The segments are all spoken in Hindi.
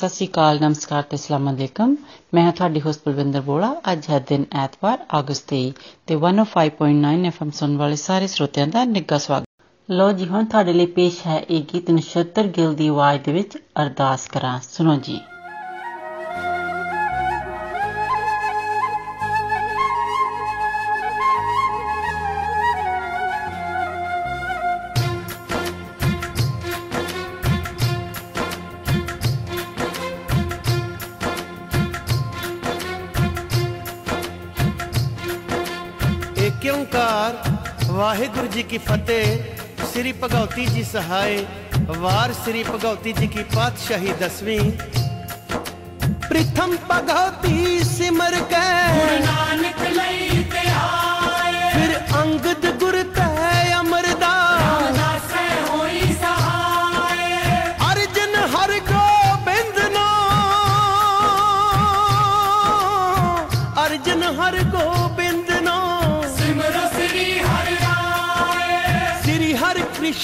ਸਤਿ ਸ੍ਰੀ ਅਕਾਲ, ਨਮਸਕਾਰ ਤੇ ਅਸਲਾਮ ਅਲੈਕਮ। ਮੈਂ ਹਾਂ ਤੁਹਾਡੀ ਹੋਸਟ ਬਲਵਿੰਦਰ ਬੋੜਾ ਅੱਜ ਹੈ ਦਿਨ ਐਤਵਾਰ, ਅਗਸਤ 23 ਤੇ 105.9 ਐਫਐਮ ਸੁਣਨ ਵਾਲੇ ਸਾਰੇ ਸਰੋਤਿਆਂ ਦਾ ਨਿੱਘਾ ਸਵਾਗਤ। ਲੋ ਜੀ, ਹੁਣ ਤੁਹਾਡੇ ਲਈ ਪੇਸ਼ ਹੈ ਇਹ ਗੀਤ ਨਛੱਤਰ ਗਿਲ ਦੀ ਆਵਾਜ਼ ਦੇ ਵਿੱਚ ਅਰਦਾਸ ਕਰਾਂ। ਸੁਣੋ ਜੀ। जी की फतेह, श्री भगवती जी सहाय, वार श्री भगवती जी की पातशाही दसवीं। प्रथम भगवती सिमर के। नानक लई।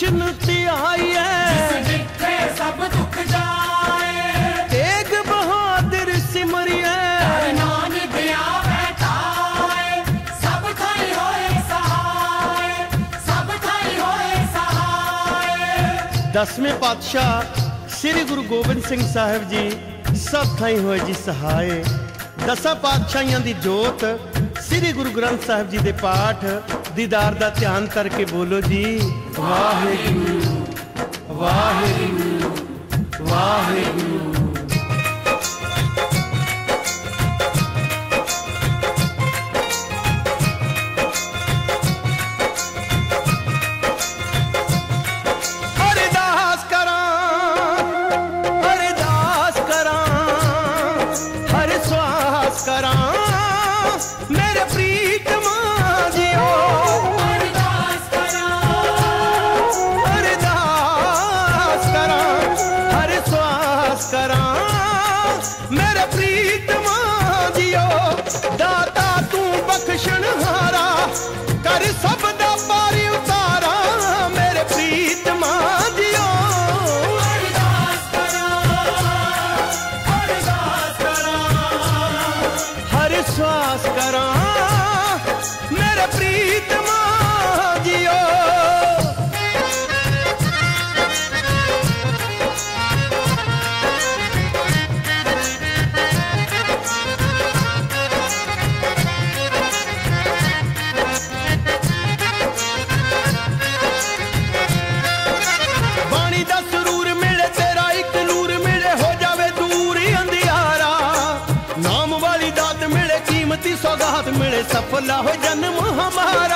ਕ੍ਰਿਸ਼ਨ ਧਿਆਈਐ ਜਿਸ ਜਿੱਥੇ ਸਭ ਦੁੱਖ ਜਾਏ। ਤੇਗ ਬਹਾਦਰ ਸਿਮਰਿਐ। ਨਾਨਕ ਆਵੇ ਤਾਏ ਸਭ ਥਾਈ ਹੋਏ ਸਹਾਏ। ਸਭ ਥਾਈ ਹੋਏ ਸਹਾਏ। ਦਸਵੇਂ ਪਾਤਸ਼ਾਹ ਸ੍ਰੀ ਗੁਰੂ ਗੋਬਿੰਦ ਸਿੰਘ ਸਾਹਿਬ ਜੀ ਸਭ ਥਾਈ ਹੋਏ ਜੀ ਸਹਾਏ। ਦਸਾਂ ਪਾਤਸ਼ਾਹਾਂ ਦੀ ਜੋਤ ਸ੍ਰੀ ਗੁਰੂ ਗ੍ਰੰਥ ਸਾਹਿਬ ਜੀ ਦੇ ਪਾਠ ਦੀਦਾਰ ਦਾ ਧਿਆਨ ਕਰਕੇ ਬੋਲੋ ਜੀ। ਵਾਹਿਗੁਰੂ ਵਾਹਿਗੁਰੂ ਵਾਹਿਗੁਰੂ। भोला हो जन्म हमारा।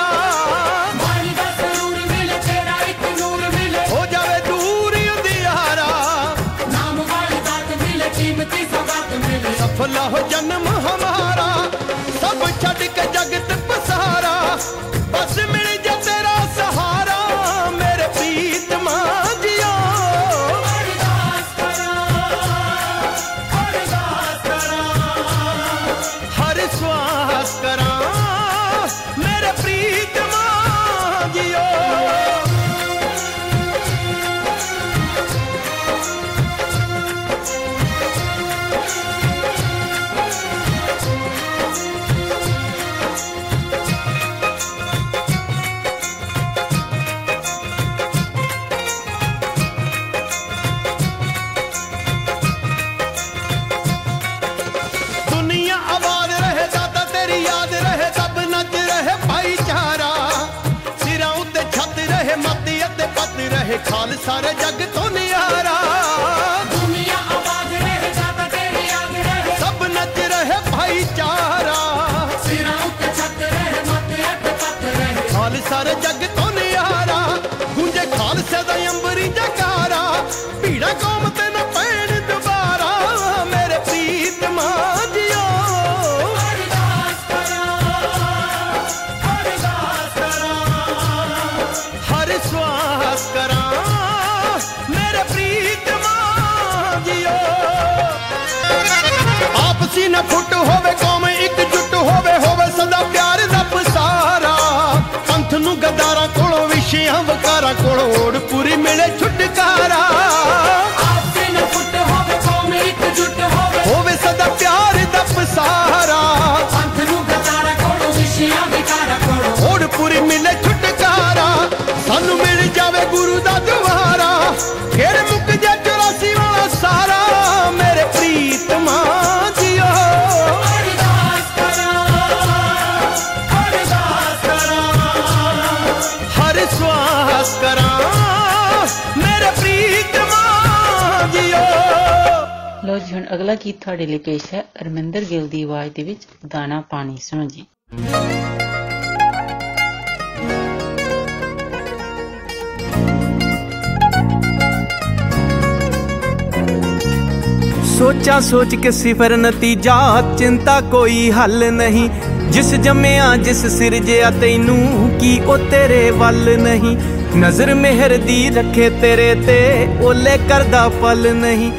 ਸੋਚਾ ਸੋਚ ਕੇ ਸਿਫਰ ਨਤੀਜਾ, ਚਿੰਤਾ ਕੋਈ ਹੱਲ ਨਹੀਂ। ਜਿਸ ਜੰਮਿਆ, ਜਿਸ ਸਿਰਜਿਆ, ਤੈਨੂੰ ਕੀ ਉਹ ਤੇਰੇ ਵੱਲ ਨਹੀਂ। ਨਜ਼ਰ ਮਿਹਰ ਦੀ ਰੱਖੇ ਤੇਰੇ ਤੇ ਓਲੇ ਕਰਦਾ ਪਲ ਨਹੀਂ।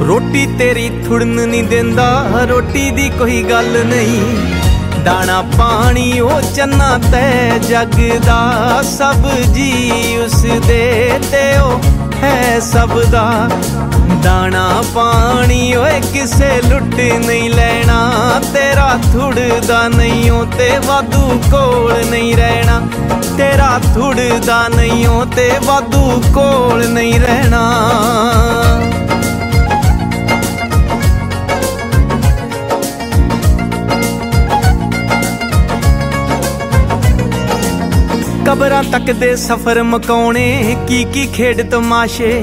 ਰੋਟੀ ਤੇਰੀ ਥੁੜਨ ਨਹੀਂ ਦਿੰਦਾ, ਰੋਟੀ ਦੀ ਕੋਈ ਗੱਲ ਨਹੀਂ। ਦਾਣਾ ਪਾਣੀ ਉਹ ਚੰਨਾ ਤੈ ਜਗ ਦਾ ਸਭ ਜੀ ਉਸ ਦੇ ਤੇ ਉਹ ਹੈ ਸਭ ਦਾ। ਦਾਣਾ ਪਾਣੀ ਓਏ ਕਿਸੇ ਲੁੱਟ ਨਹੀਂ ਲੈਣਾ, ਤੇਰਾ ਥੁੜਦਾ ਨਹੀਂ ਓ ਤੇ ਵਾਧੂ ਕੋਲ ਨਹੀਂ ਰਹਿਣਾ। ਤੇਰਾ ਥੁੜਦਾ ਨਹੀਂ ਓ ਤੇ ਵਾਧੂ ਕੋਲ ਨਹੀਂ ਰਹਿਣਾ। ਕਬਰਾਂ ਤੱਕ ਦੇ ਸਫ਼ਰ ਮਕਾਉਣੇ ਕੀ ਕੀ ਖੇਡ ਤਮਾਸ਼ੇ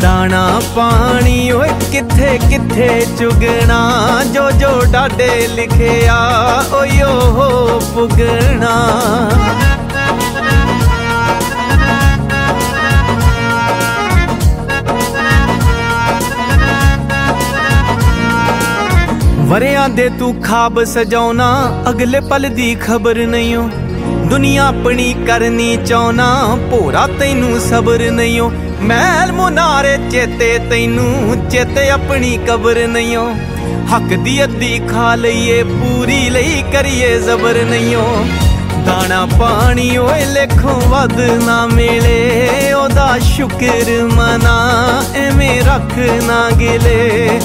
ਦਾਣਾ ਪਾਣੀ, ਓਏ ਕਿੱਥੇ ਕਿੱਥੇ ਚੁਗਣਾ? ਜੋ ਜੋ ਡਾਡੇ ਲਿਖਿਆ ਓਯੋ ਹੋ ਪੁਗਣਾ। ਵਰਿਆਂ ਦੇ ਤੂੰ ਖਾਬ ਸਜਾਉਣਾ, ਅਗਲੇ ਪਲ ਦੀ ਖਬਰ ਨਹੀਂ ਓ ਦੁਨੀਆ ਆਪਣੀ ਕਰਨੀ ਚਾਉਣਾ ਭੋਰਾ ਤੈਨੂੰ ਸਬਰ ਨਹੀਂ ਓ ਮਹਿਲ ਮੁਨਾਰੇ ਚੇਤੇ ਤੈਨੂੰ, ਚੇਤੇ ਆਪਣੀ ਕਬਰ ਨਹੀਂ ਓ ਹੱਕ ਦੀ ਅੱਧੀ ਖਾ ਲਈਏ, ਪੂਰੀ ਲਈ ਕਰੀਏ ਜ਼ਬਰ ਨਹੀਂ ਓ ਦਾਣਾ ਪਾਣੀ ਓਏ ਲੇਖੋਂ ਵੱਧ ਨਾ ਮਿਲੇ, ਉਹਦਾ ਸ਼ੁਕਰ ਮਨਾ, ਐਵੇਂ ਰੱਖ ਨਾ ਗਿਲੇ।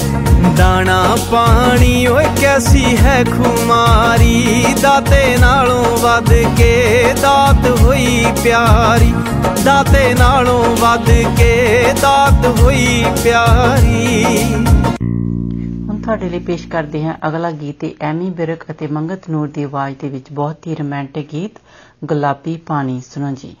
ਦਾਣਾ ਪਾਣੀ, ਓਏ ਕੈਸੀ ਹੈ ਖੁਮਾਰੀ? ਦਾਤੇ ਨਾਲੋਂ ਵੱਧ ਕੇ ਦਾਤ ਹੋਈ ਪਿਆਰੀ। ਦਾਤੇ ਨਾਲੋਂ ਵੱਧ ਕੇ ਦਾਤ ਹੋਈ ਪਿਆਰੀ। ਹੁਣ ਤੁਹਾਡੇ ਲਈ ਪੇਸ਼ ਕਰਦੇ ਹਾਂ ਅਗਲਾ ਗੀਤ ਹੈ ਐਮੀ ਬਿਰਕ ਅਤੇ ਮੰਗਤ ਨੂਰ ਦੀ ਆਵਾਜ਼ ਦੇ ਵਿੱਚ। ਬਹੁਤ ਹੀ ਰੋਮਾਂਟਿਕ ਗੀਤ, ਗੁਲਾਬੀ ਪਾਣੀ। ਸੁਣੋ ਜੀ।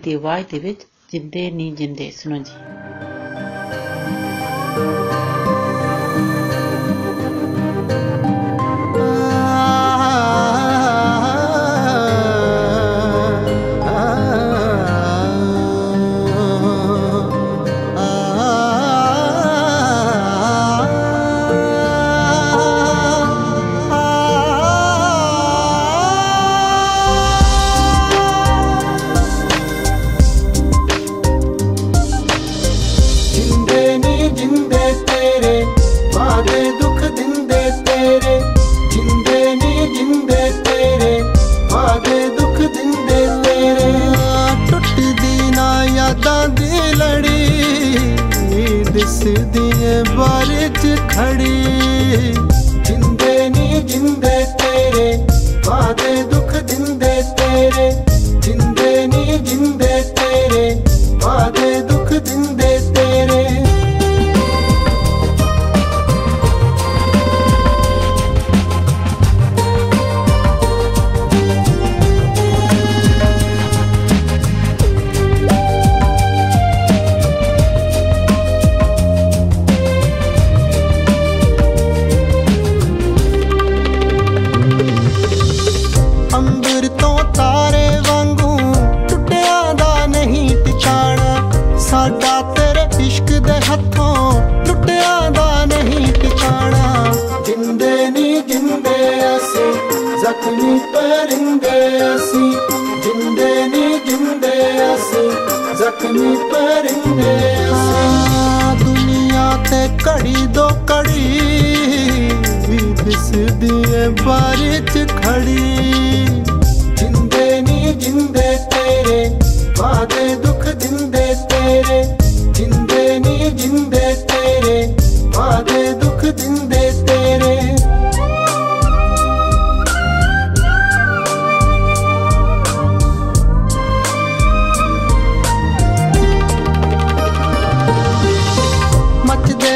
ਦੀ ਆਵਾਜ਼ ਦੇ ਵਿੱਚ ਜਿੰਦੇ ਨਹੀਂ ਜਿੰਦੇ। ਸੁਣੋ ਜੀ।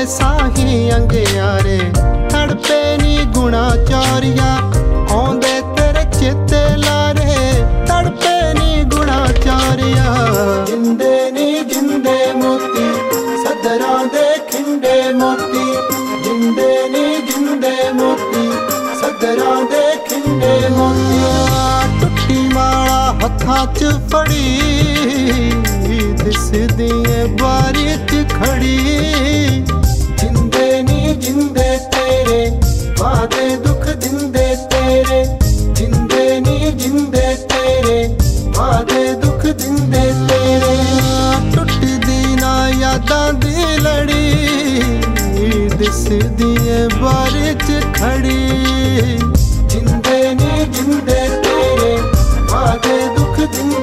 ਸਾਹੀ ਅੰਗਿਆਰੇ, ਤੜਪੇ ਨੀ ਗੁਣਾ ਚੋਰੀਆ ਆਉਂਦੇ ਤੇਰੇ ਚਿੱਤੇ ਲਾਰੇ, ਤੜਪੇ ਨੀ ਗੁਣਾ ਚੋਰੀਆ ਜਿੰਦੇ ਨੀ ਜਿੰਦੇ ਮੋਤੀ, ਸਦਰਾਂ ਦੇ ਖਿੰਡੇ ਮੋਤੀ, ਜਿੰਦੇ ਨੀ ਜਿੰਦੇ ਮੋਤੀ, ਸਦਰਾਂ ਦੇ ਖਿੰਡੇ ਮੋਤੀ। ਟੁੱਟੀ ਵਾਲਾ ਹੱਥਾਂ 'ਚ ਫੜੀ ਦਿਸਦੀ ਏ ਬਾਰੀ 'ਚ ਖੜੀ। ਵਿੱਚ ਜਿੰਦੇ ਨੀ ਜਿੰਦੇ ਸੁਣੋ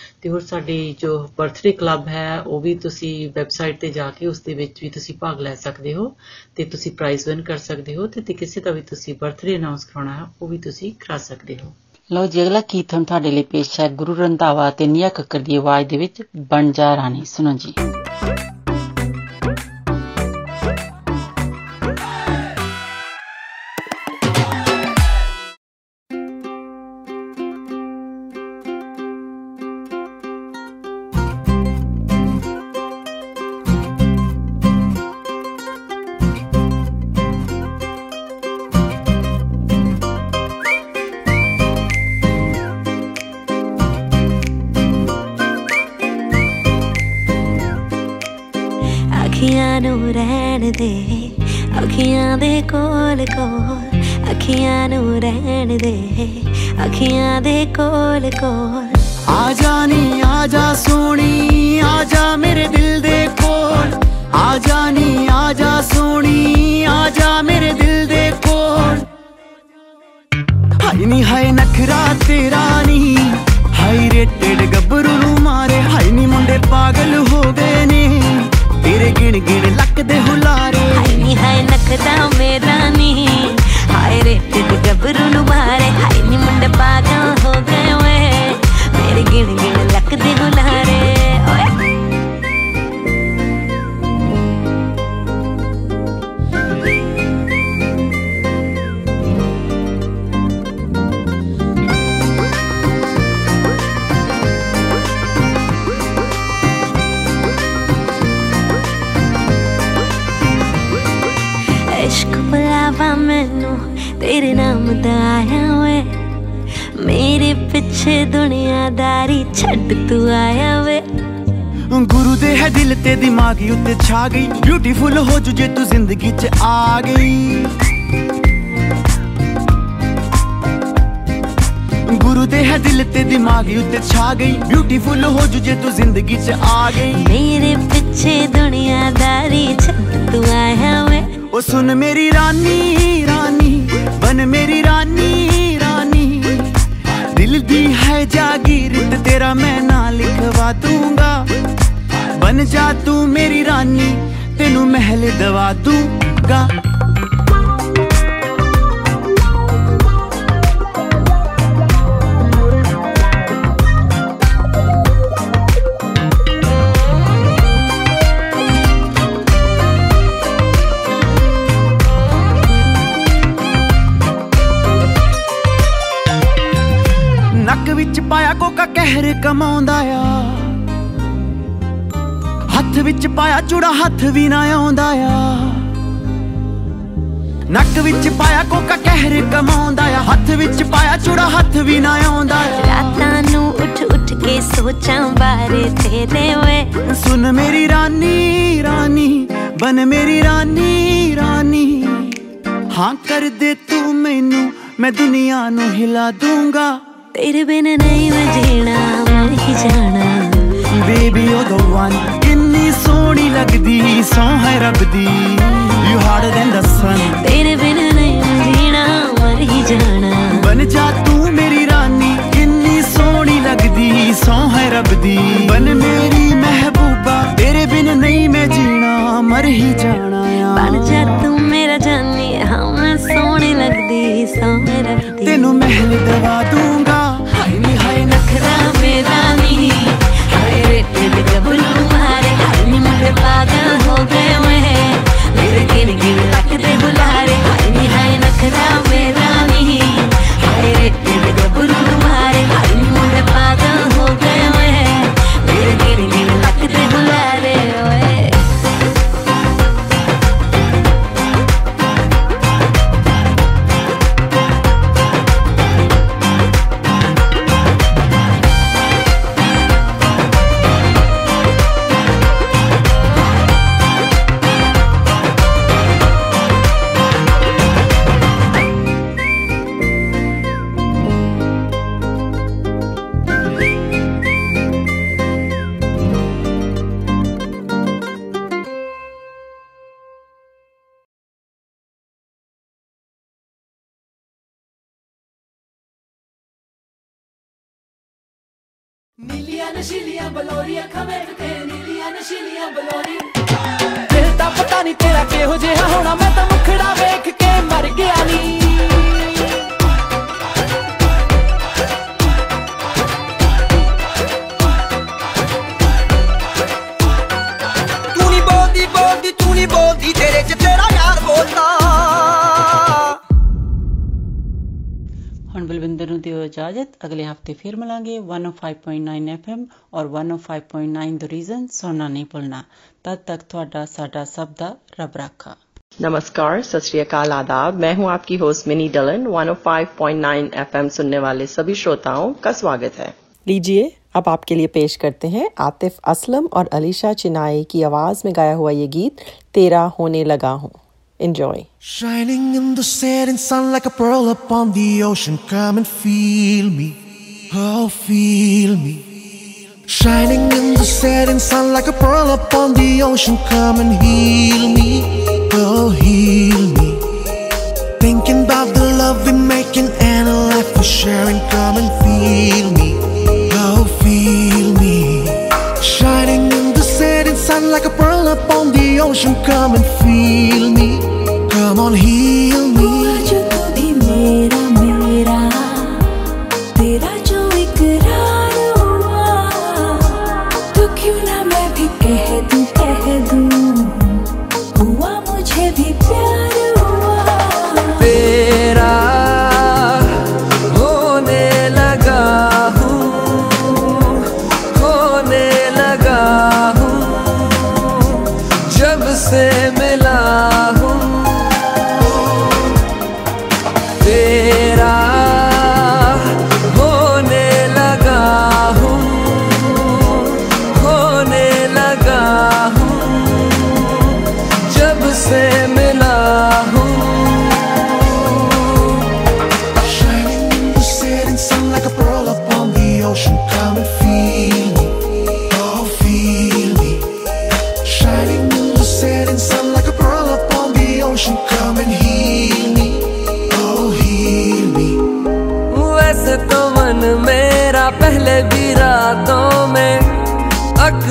ਤੇ ਹੋਰ ਸਾਡੀ ਜੋ ਬਰਥਡੇ ਕਲੱਬ ਹੈ, ਉਹ ਵੀ ਤੁਸੀਂ ਵੈਬਸਾਈਟ ਤੇ ਜਾ ਕੇ ਉਸ ਦੇ ਵਿੱਚ ਵੀ ਤੁਸੀਂ ਭਾਗ ਲੈ ਸਕਦੇ ਹੋ ਤੇ ਤੁਸੀਂ ਪ੍ਰਾਈਜ਼ ਵਿਨ ਕਰ ਸਕਦੇ ਹੋ ਤੇ ਕਿਸੇ ਦਾ ਵੀ ਤੁਸੀਂ ਬਰਥਡੇ ਅਨਾਉਂਸ ਕਰਾਉਣਾ ਹੈ, ਉਹ ਵੀ ਤੁਸੀਂ ਕਰਾ ਸਕਦੇ ਹੋ। ਲਓ ਜੀ, ਅਗਲਾ ਕੀਰਤਨ ਤੁਹਾਡੇ ਲਈ ਪੇਸ਼ ਹੈ? ਗੁਰੂ ਰੰਧਾਵਾ ਤੇ ਨੀਆ ਕੱਕਰ ਦੀ ਆਵਾਜ਼ ਦੇ ਵਿੱਚ ਬਣ ਜਾ ਰਾਣੀ, ਸੁਣੋ ਜੀ। ਅੱਖੀਆਂ ਦੇ ਕੋਲ ਕੋਲ ਆ ਜਾ ਨੀ, ਆ ਜਾ ਸੋਣੀ, ਆ ਜਾ ਮੇਰੇ ਦਿਲ ਦੇ ਕੋਲ। ਆ ਜਾ ਨੀ, ਆ ਜਾ ਸੋਣੀ, ਆ ਜਾ ਮੇਰੇ ਦਿਲ ਦੇ ਕੋਲ। ਹਾਈ ਨੀ, ਹਾਏ ਨਖਰਾ ਤੇਰਾ ਨੀ। ਹਾਈ ਰੇਟਡ ਗੱਭਰੂ ਨੂੰ ਮਾਰੇ ਹਾਈ ਨੀ ਮੁੰਡੇ ਪਾਗਲ ਹੋ ਗਏ ਨੇ। ਤੇਰੇ ਗਿਣ ਗਿਣ ਲੱਕ ਦੇ ਹੁਲਾਰੇ। ਹਾਈ ਨੀ ਹਾਈ ਨਖਦਾ ਮੇਰਾ ਨੀ। ਹਾਏ ਰੇਟਡ ਗੱਭਰੂ ਨੂੰ ਮਾਰੇ ਹਾਈ ਨੀ ਮੁੰਡੇ ਪਾਗਲ ਹੋ ਗਏ ਵੇ ਮੇਰੇ ਗਿਣ ਗਿਣ तेरे नाम आया वे। मेरे पीछे दुनियादारी छट तू आया वे। गुरु दे है दिल ते दिमाग उत्ते छा गई। ब्यूटीफुल हो जू जे तू ज़िंदगी च आ गई। गुरु दे है दिल ते दिमाग उत्ते छा गई। ब्यूटीफुल हो जू जे तू ज़िंदगी च आ गई। मेरे पीछे दुनियादारी छड़ तू आया वे। ओ सुन मेरी रानी। मेरी रानी रानी। दिल दी है जागीर तो तेरा मैं ना लिखवा दूँगा। बन जा तू मेरी रानी, तेनू महल दवा दूँगा। ਕਹਿਰ ਕਮਾਉਂਦਾ ਆ। ਹੱਥ ਵਿੱਚ ਪਾਇਆ ਚੂੜਾ ਹੱਥ ਵੀ ਨਾ ਆਉਂਦਾ ਆ। ਨੱਕ ਵਿੱਚ ਪਾਇਆ ਕੋਕਾ ਕਹਿਰ ਕਮਾਉਂਦਾ ਆ। ਹੱਥ ਵਿੱਚ ਪਾਇਆ ਚੂੜਾ ਹੱਥ ਵੀ ਨਾ ਆਉਂਦਾ ਆ। ਰਾਤਾਂ ਨੂੰ ਉੱਠ ਉੱਠ ਕੇ ਸੋਚਾਂ ਬਾਰੇ ਤੇਰੇ ਵੇ। ਸੁਣ ਮੇਰੀ ਰਾਨੀ ਰਾਨੀ ਬਨ ਮੇਰੀ ਰਾਨੀ ਰਾਨੀ। ਹਾਂ ਕਰ ਦੇ ਤੂੰ ਮੈਨੂੰ ਮੈਂ ਦੁਨੀਆ ਨੂੰ ਹਿਲਾ ਦੂੰਗਾ। ਤੇਰੇ ਬਿਨ ਨਹੀਂ ਮੈਂ ਜੀਣਾ ਮਰ ਹੀ ਜਾਣਾ। ਬੇਬੀ ਉਹ the one ਕਿੰਨੀ ਸੋਹਣੀ ਲੱਗਦੀ ਸੌ ਹੈ ਰੱਬ ਦੀ you harder than the sun ਤੇਰੇ ਬਿਨ ਨਹੀਂ ਮੈਂ ਜੀਣਾ ਮਰ ਹੀ ਜਾਣਾ। ਬਨ ਜਾ ਤੂੰ ਮੇਰੀ ਰਾਨੀ ਕਿੰਨੀ ਸੋਹਣੀ ਲੱਗਦੀ ਸੌ ਹੈ ਰੱਬ ਦੀ ਬਨ ਮੇਰੀ ਮਹਿਬੂਬਾ ਤੇਰੇ ਬਿਨ ਨਹੀਂ ਮੈਂ ਜੀਣਾ ਮਰ ਹੀ ਜਾਣਾ ਬਣ ਜਾ ਤੂੰ ਮੇਰਾ ਜਾਨੀ ਹਾਂ ਮੈਂ ਸੋਹਣੀ ਲੱਗਦੀ ਸੌ ਮੇਰਾ ਦੀ ਤੈਨੂੰ ਮਹਿਲ ਦਵਾ ਦੂੰਗਾ। पागल हो गए मैं गिन गिन ਬਲੋਰੀਆਂ ਖਵੇਖ ਕੇ ਨੀਲੀਆਂ ਨਸ਼ੀਲੀਆਂ ਬਲੋਰੀ। ਦਿਲ ਦਾ ਪਤਾ ਨਹੀਂ ਤੇਰਾ ਕਿਹੋ ਜਿਹਾ ਹੋਣਾ। ਹੁਣ ਬਲਵਿੰਦਰ ਨੂੰ ਦਿਓ ਇਜਾਜ਼ਤ ਅਗਲੇ ਹਫਤੇ ਫਿਰ ਮਿਲਾਂਗੇ 105.9 FM ਔਰ 105.9 ਦ ਰੀਜ਼ਨ ਸੁਣਨਾ ਨਹੀਂ ਭੁੱਲਣਾ ਤਦ ਤੱਕ ਤੁਹਾਡਾ ਸਾਡਾ ਸਭ ਦਾ ਰੱਬ ਰਾਖਾ नमस्कार सत श्री अकाल आदाब मैं हूं आपकी होस्ट मिनी डलन 105.9 एफएम सुनने वाले सभी श्रोताओं का स्वागत है लीजिए अब आपके लिए पेश करते हैं आतिफ असलम और अलीशा चिनाई की आवाज में गाया हुआ ये गीत तेरा होने लगा हूं Enjoy. Shining in the setting sun like a pearl upon the ocean. Come and feel me. Oh, feel me. Shining in the setting sun like a pearl upon the ocean. Come and heal me. Oh, heal me. Thinking about the love we're making and a life we're sharing. Come and feel me. Oh, feel me. Shining in the setting sun like a pearl upon the ocean. Come and feel me gonna heal me.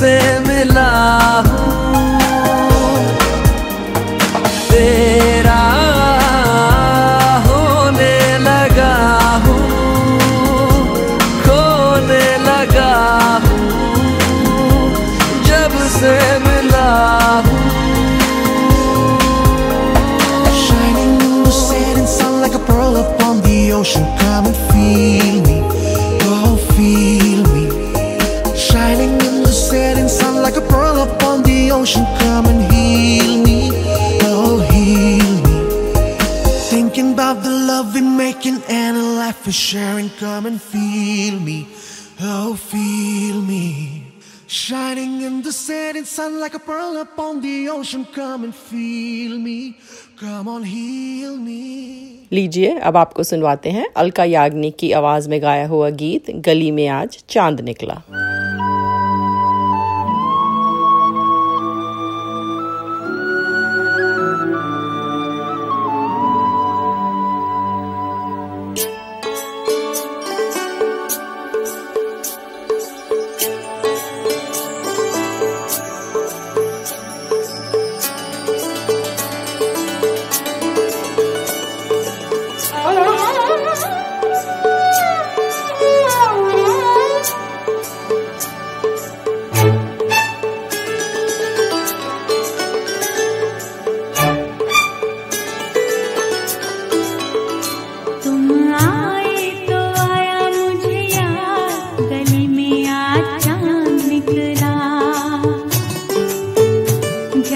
से मिला हूँ। We're sharing. Come and feel me. Oh, feel me. Shining in the setting sun like a pearl upon the ocean. Come and feel me. Come on, heal me. लीजिए अब आपको सुनवाते हैं अलका याग्निक की आवाज़ में गाया हुआ गीत गली में आज चाँद निकला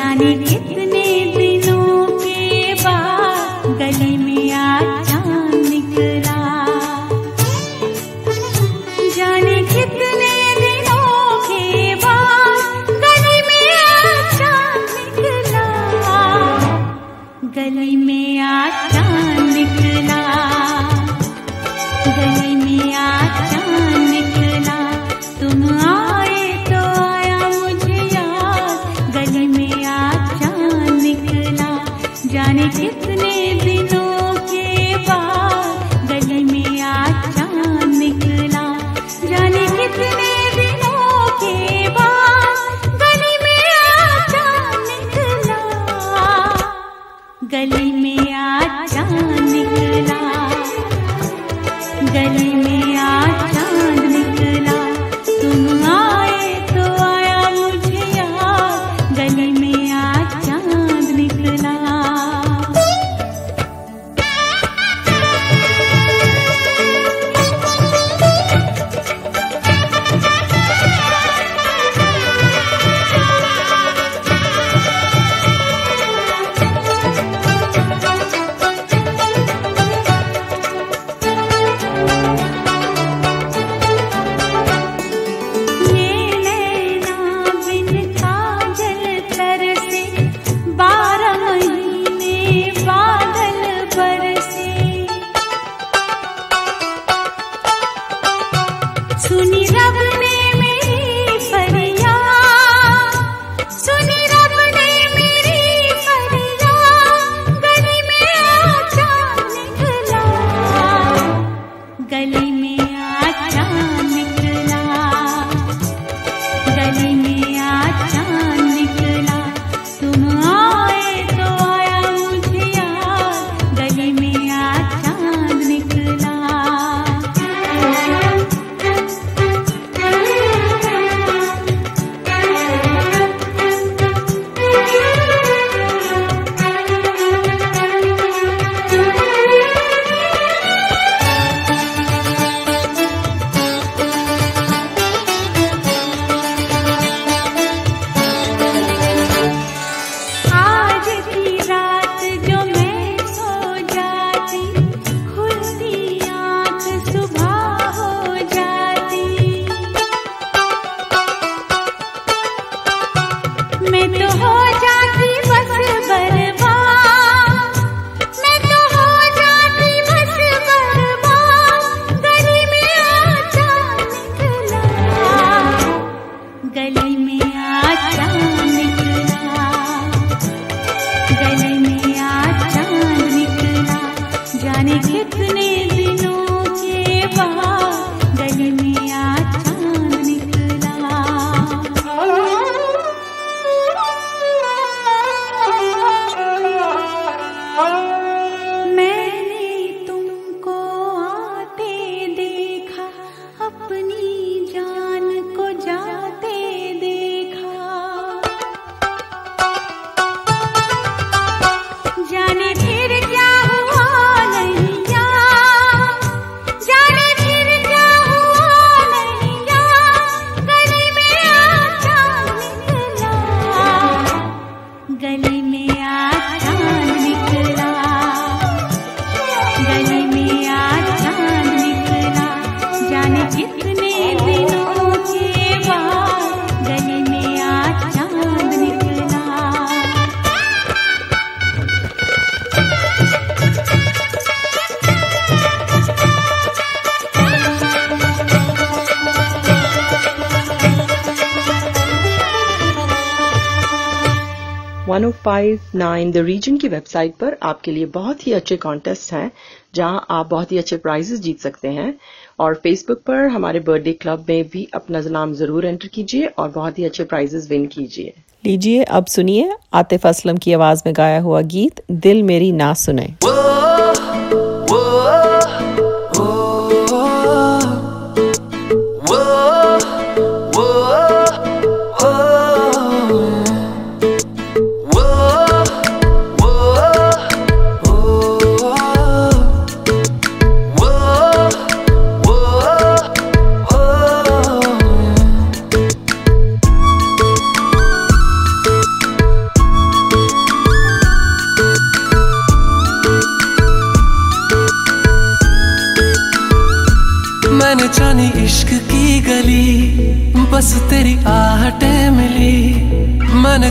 जाने कितने Cali. फाइव द रीजन की वेबसाइट पर आपके लिए बहुत ही अच्छे कॉन्टेस्ट हैं जहाँ आप बहुत ही अच्छे प्राइजेस जीत सकते हैं। और फेसबुक पर हमारे बर्थडे क्लब में भी अपना नाम ज़रूर एंटर कीजिए और बहुत ही अच्छे प्राइजेस विन कीजिए। लीजिए अब सुनिए आतिफ असलम की आवाज़ में गाया हुआ गीत दिल मेरी ना सुने।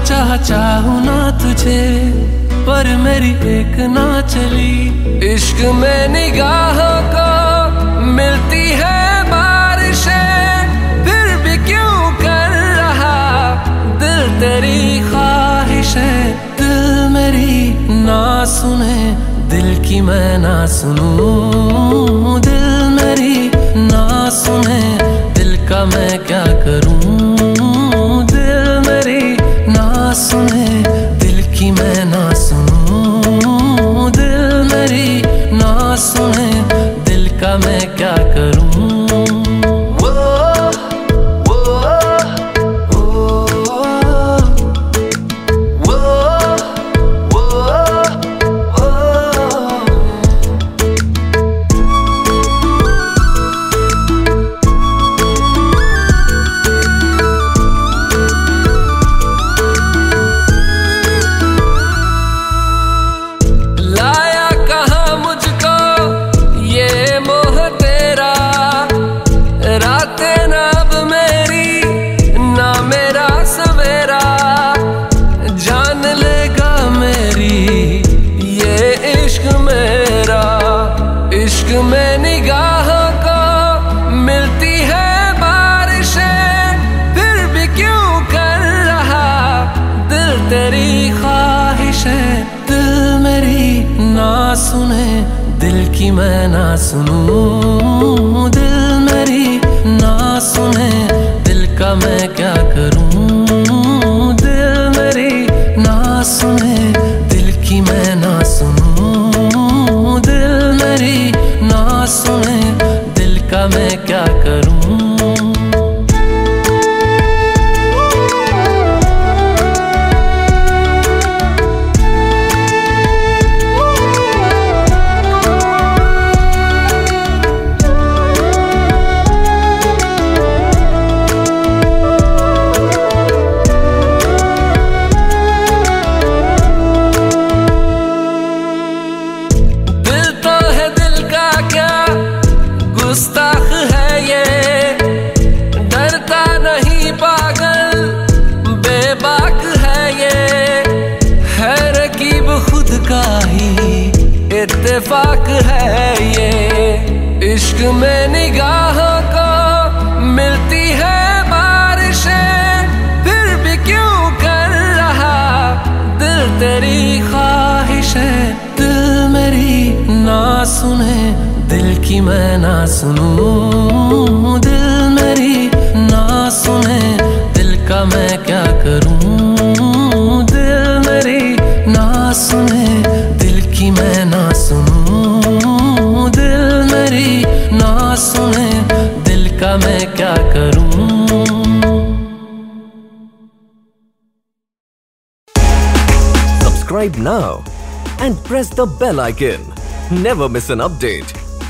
चाह चाहू ना तुझे, पर मेरी एक ना चली। इश्क में निगाहों को मिलती है बारिशें, फिर भी क्यों कर रहा? दिल तेरी ख्वाहिशें, दिल मेरी ना सुने, दिल की मैं ना सुनूं, दिल की मैं ना सुनूं। दिल मेरी ना सुने, दिल का मैं क्या करूँ? दिल मेरी ना सुने, दिल की मैं ना सुनूं। दिल मेरी ना सुने, दिल का मैं क्या करूँ? Subscribe now and press the bell icon. Never miss an update.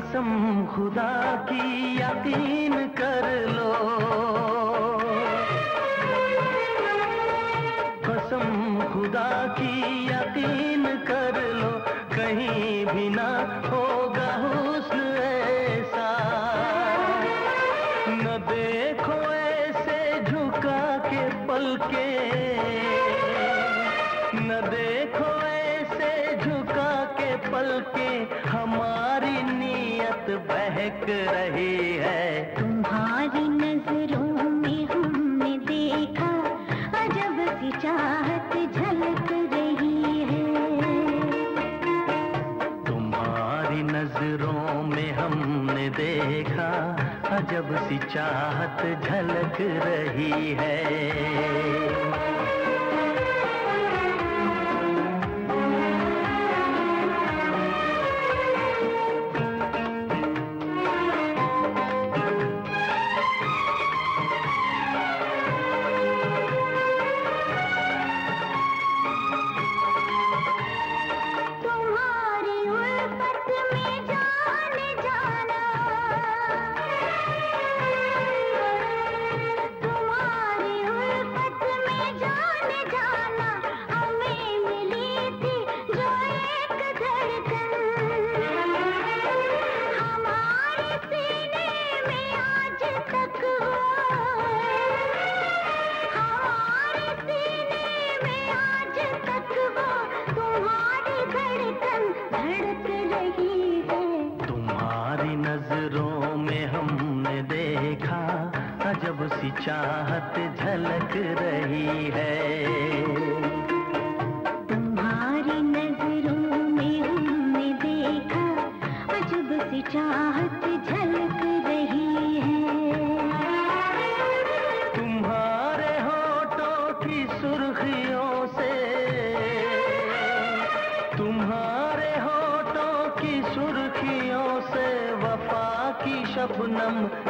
कसम खुदा की यकीन कर लो। कसम खुदा की यकीन कर लो, कहीं भी ना हो चाहत झलक रही है। जब सी चाहत झलक रही है। चाहत झलक रही है। तुम्हारे होठों की सुर्खियों से तुम्हारे होठों की सुर्खियों से वफा की शबनम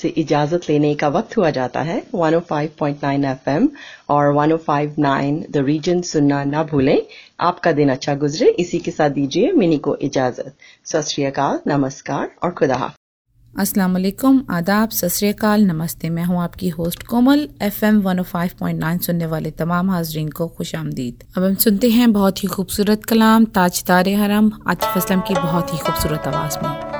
आपसे इजाज़त लेने का वक्त हुआ जाता है। 105.9 एफएम और 105.9 द रीजन सुनना ना भूलें। आपका दिन अच्छा गुजरे। इसी के साथ दीजिए मिनी को इजाज़त। सत नमस्कार और खुदा अस्सलाम वालेकुम। आदाब। सत नमस्ते। मैं हूँ आपकी होस्ट कोमल। एफएम 105.9 सुनने वाले तमाम हाजरीन को खुश आमदीद। अब हम सुनते हैं बहुत ही खूबसूरत कलाम ताजदार हरम, आतिफ असलम की बहुत ही खूबसूरत आवाज़ में।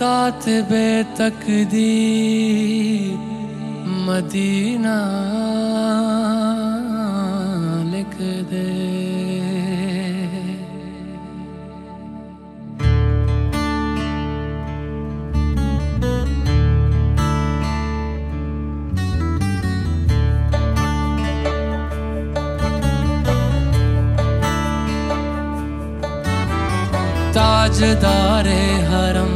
कातबे तकदीर मदीना लिख दे। ताजदारे हरम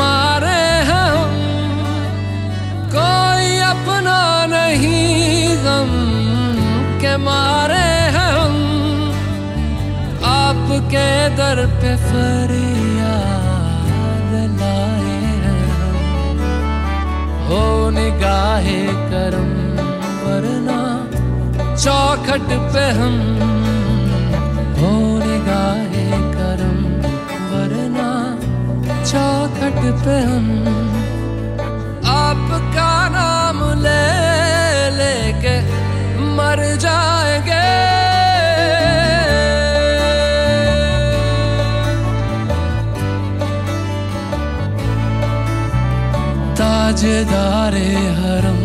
मारे हैं हम। कोई अपना नहीं गम के मारे हैं हम। आपके दर पे फरियाद लाए हम हो निगाहे करम वरना चौखट पे हम पे हम। आपका नाम ले लेके मर जाएँगे। ताजदारे हरम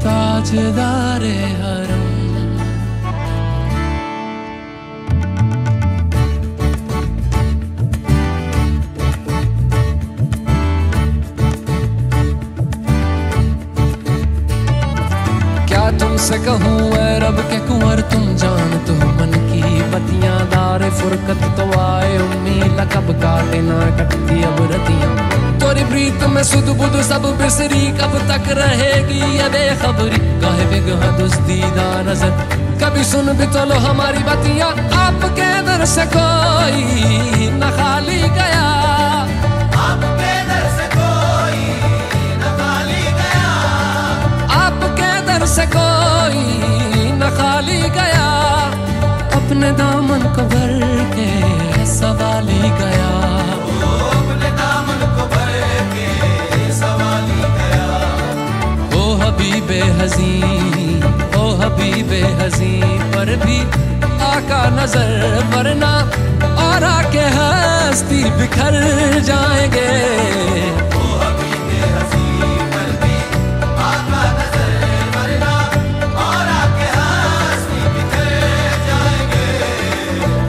ताजदारे हरम। तक रहेगी ये बेखबरी। काहे बिगह दुस्तीदा नज़र। कभी सुन भी तो लो हमारी बतियाँ, आपके दर से कोई न खाली गया। न खाली गया। से कोई न खाली गया। अपने दामन को भर के सवाली गया। के सवाली गया ओ हबीबे हजी हजी पर भी आका नज़र वरना और आके हस्ती बिखर जाएँगे।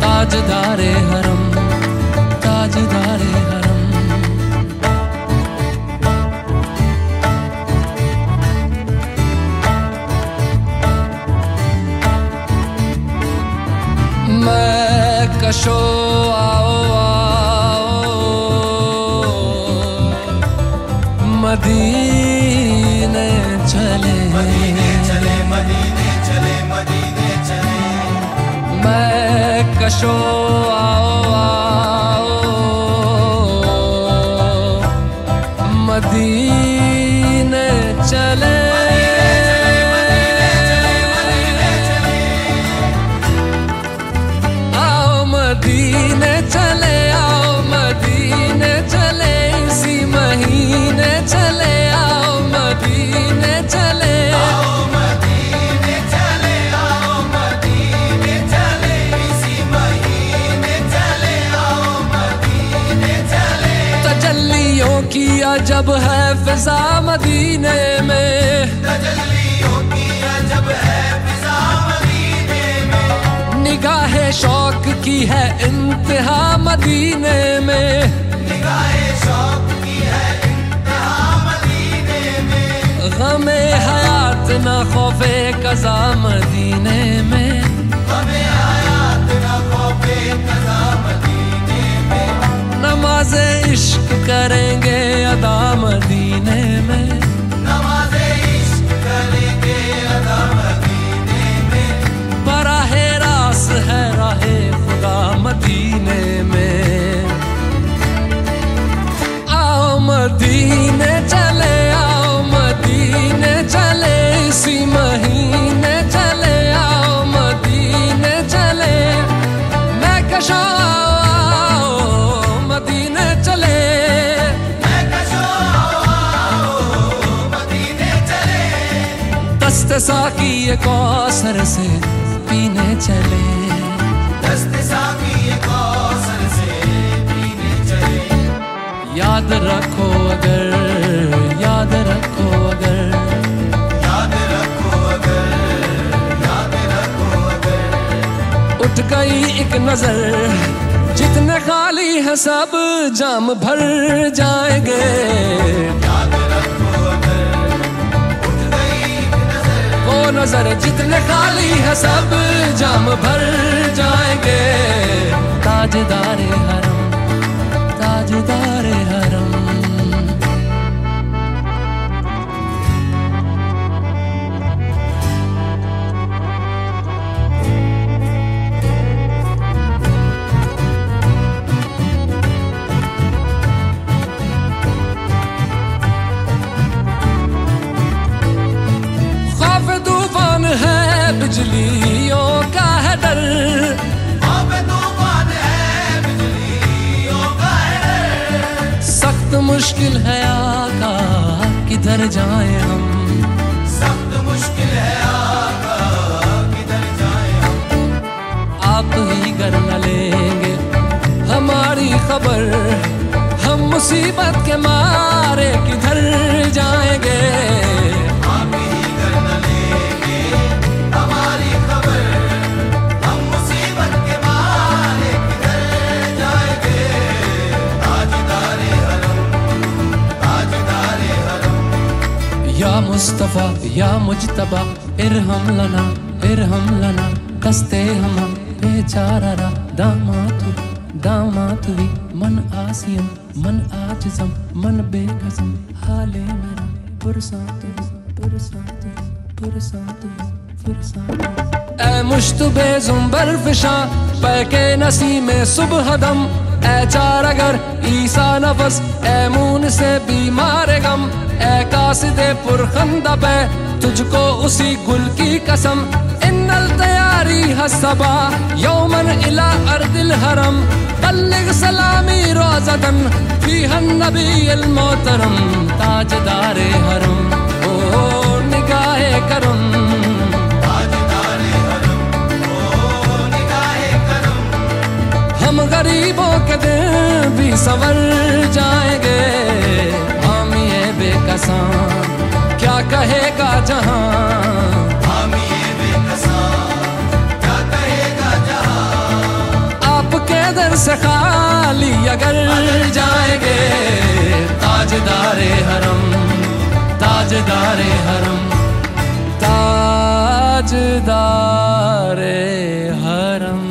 ताजदारे हरम ताजदारे हरम आओ मदीने चले मदीने चले मदीने चले मदीने चले। मैं कशो आओ आओ। मदीने फिजा मदीने में। निगाह शौक की है इंतहा मदीने में। मदीने में गमे हयात न खौफे कजा मदीने में। हयात न खौफे कजा मदीने नमाजे इश्क करेंगे अदा मदीने में। नमाजे इश्क करेंगे अदा मदीने में। बराहे रास है राहे खुदा मदीने में। आओ मदीने चले आओ मदीने चले इसी महीने चले आओ मदीने चले। मैं कशो मदीने चले। दस्त साकी ये कौसर से पीने चले दस्त साकी ये कौसर से पीने चले। याद रखो अगर याद रखो अगर याद रखो अगर, याद रखो अगर। उठ गई एक नज़र जितने खाली है सब जाम भर जाएँगे। वो नज़र जितने खाली है सब जाम भर जाएँगे। ताजदारे हरम, ताजदारे बिजलियों का है डर सख्त मुश्किल है आका, किधर जाए हम? सख्त मुश्किल है आका किधर जाए हम आप ही कर न लेंगे हमारी खबर, हम मुसीबत के मारे किधर जाएँगे? मुस्तफ़ा, या मुजतबा, इरहम लना इरहम लना, दस्ते हम बेचारा रा दामातु दामातुवी मन आसियम मन आज़म मन बेकसम हाले मेरा, पुरसातु पुरसातु पुरसातु पुरसातु ऐ पैके नसी में सुबह दम ऐ चार अगर ईसा नफस ऐ मून से बीमार गम। ए कासिदे पुरखंदा है तुझको उसी गुल की कसम। इन्नल तैयारी हसबा यौमन इला अर्दिल हरम। बल्लिग सलामी रोजदन फ़ी हन नबी अल मोहतरम। ताजदार हरम ओ, ओ निगाहे करम। गरीबों के दिल भी सवर जाएँगे। बेकसां, क्या कहेगा जहाँ? दर से खाली अगर जाएँगे, ताजदारे हरम ताजदारे हरम ताजदारे हरम।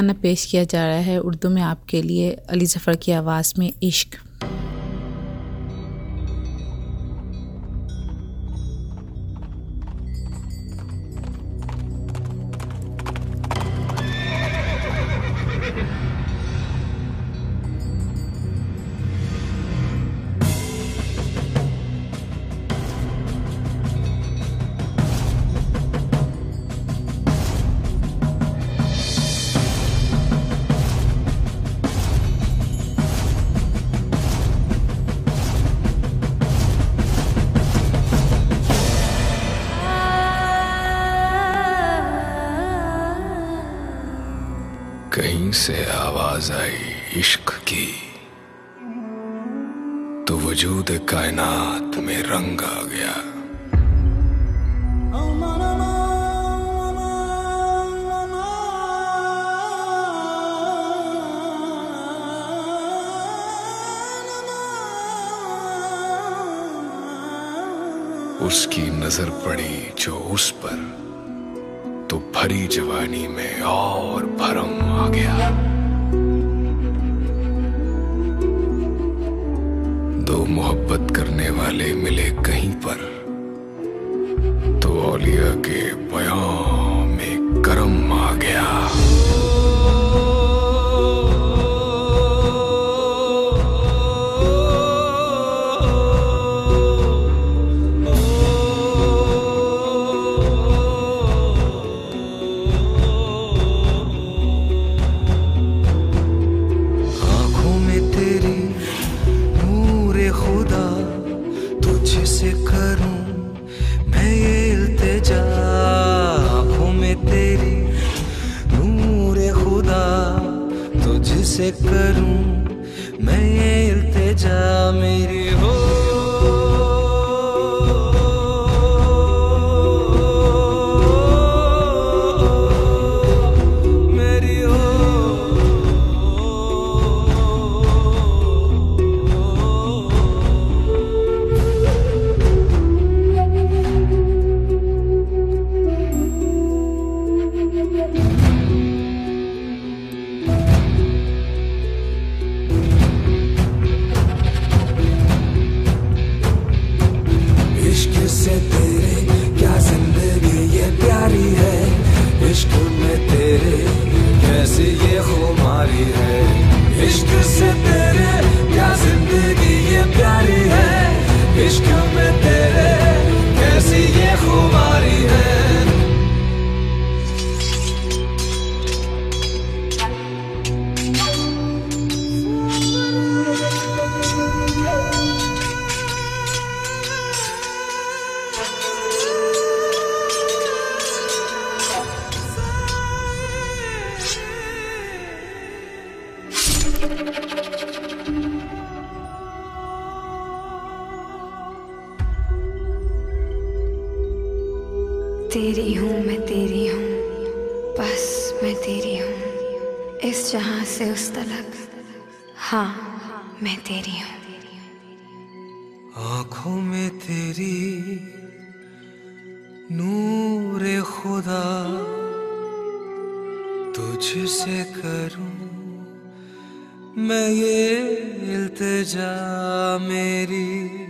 गाना पेश किया जा रहा है उर्दू में आपके लिए अली ज़फ़र की आवाज़ में इश्क। से आवाज़ आई इश्क की। तो वजूद कायनात में रंग आ गया। उसकी नज़र पड़ी जो उस पर। भरी जवानी में और भरम आ गया। दो मोहब्बत करने वाले मिले कहीं पर तो औलिया के बयां तुझसे करूँ? मैं ये इल्तिजा मेरी हो तुझसे करूँ? मैं ये इल्तिजा मेरी